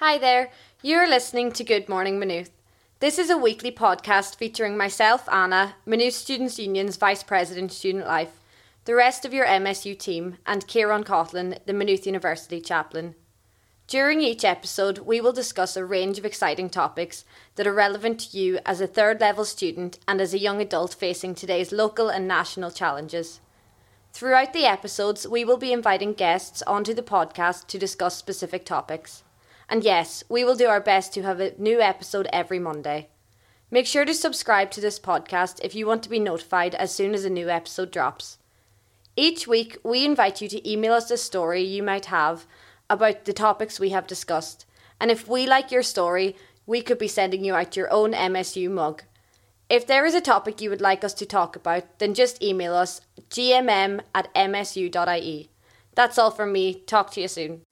Hi there, you're listening to Good Morning Maynooth. This is a weekly podcast featuring myself, Anna, Maynooth Students' Union's Vice President Student Life, the rest of your MSU team, and Kieran Coughlin, the Maynooth University Chaplain. During each episode, we will discuss a range of exciting topics that are relevant to you as a third level student and as a young adult facing today's local and national challenges. Throughout the episodes, we will be inviting guests onto the podcast to discuss specific topics. And yes, we will do our best to have a new episode every Monday. Make sure to subscribe to this podcast if you want to be notified as soon as a new episode drops. Each week, we invite you to email us a story you might have about the topics we have discussed. And if we like your story, we could be sending you out your own MSU mug. If there is a topic you would like us to talk about, then just email us gmm at msu.ie. That's all from me. Talk to you soon.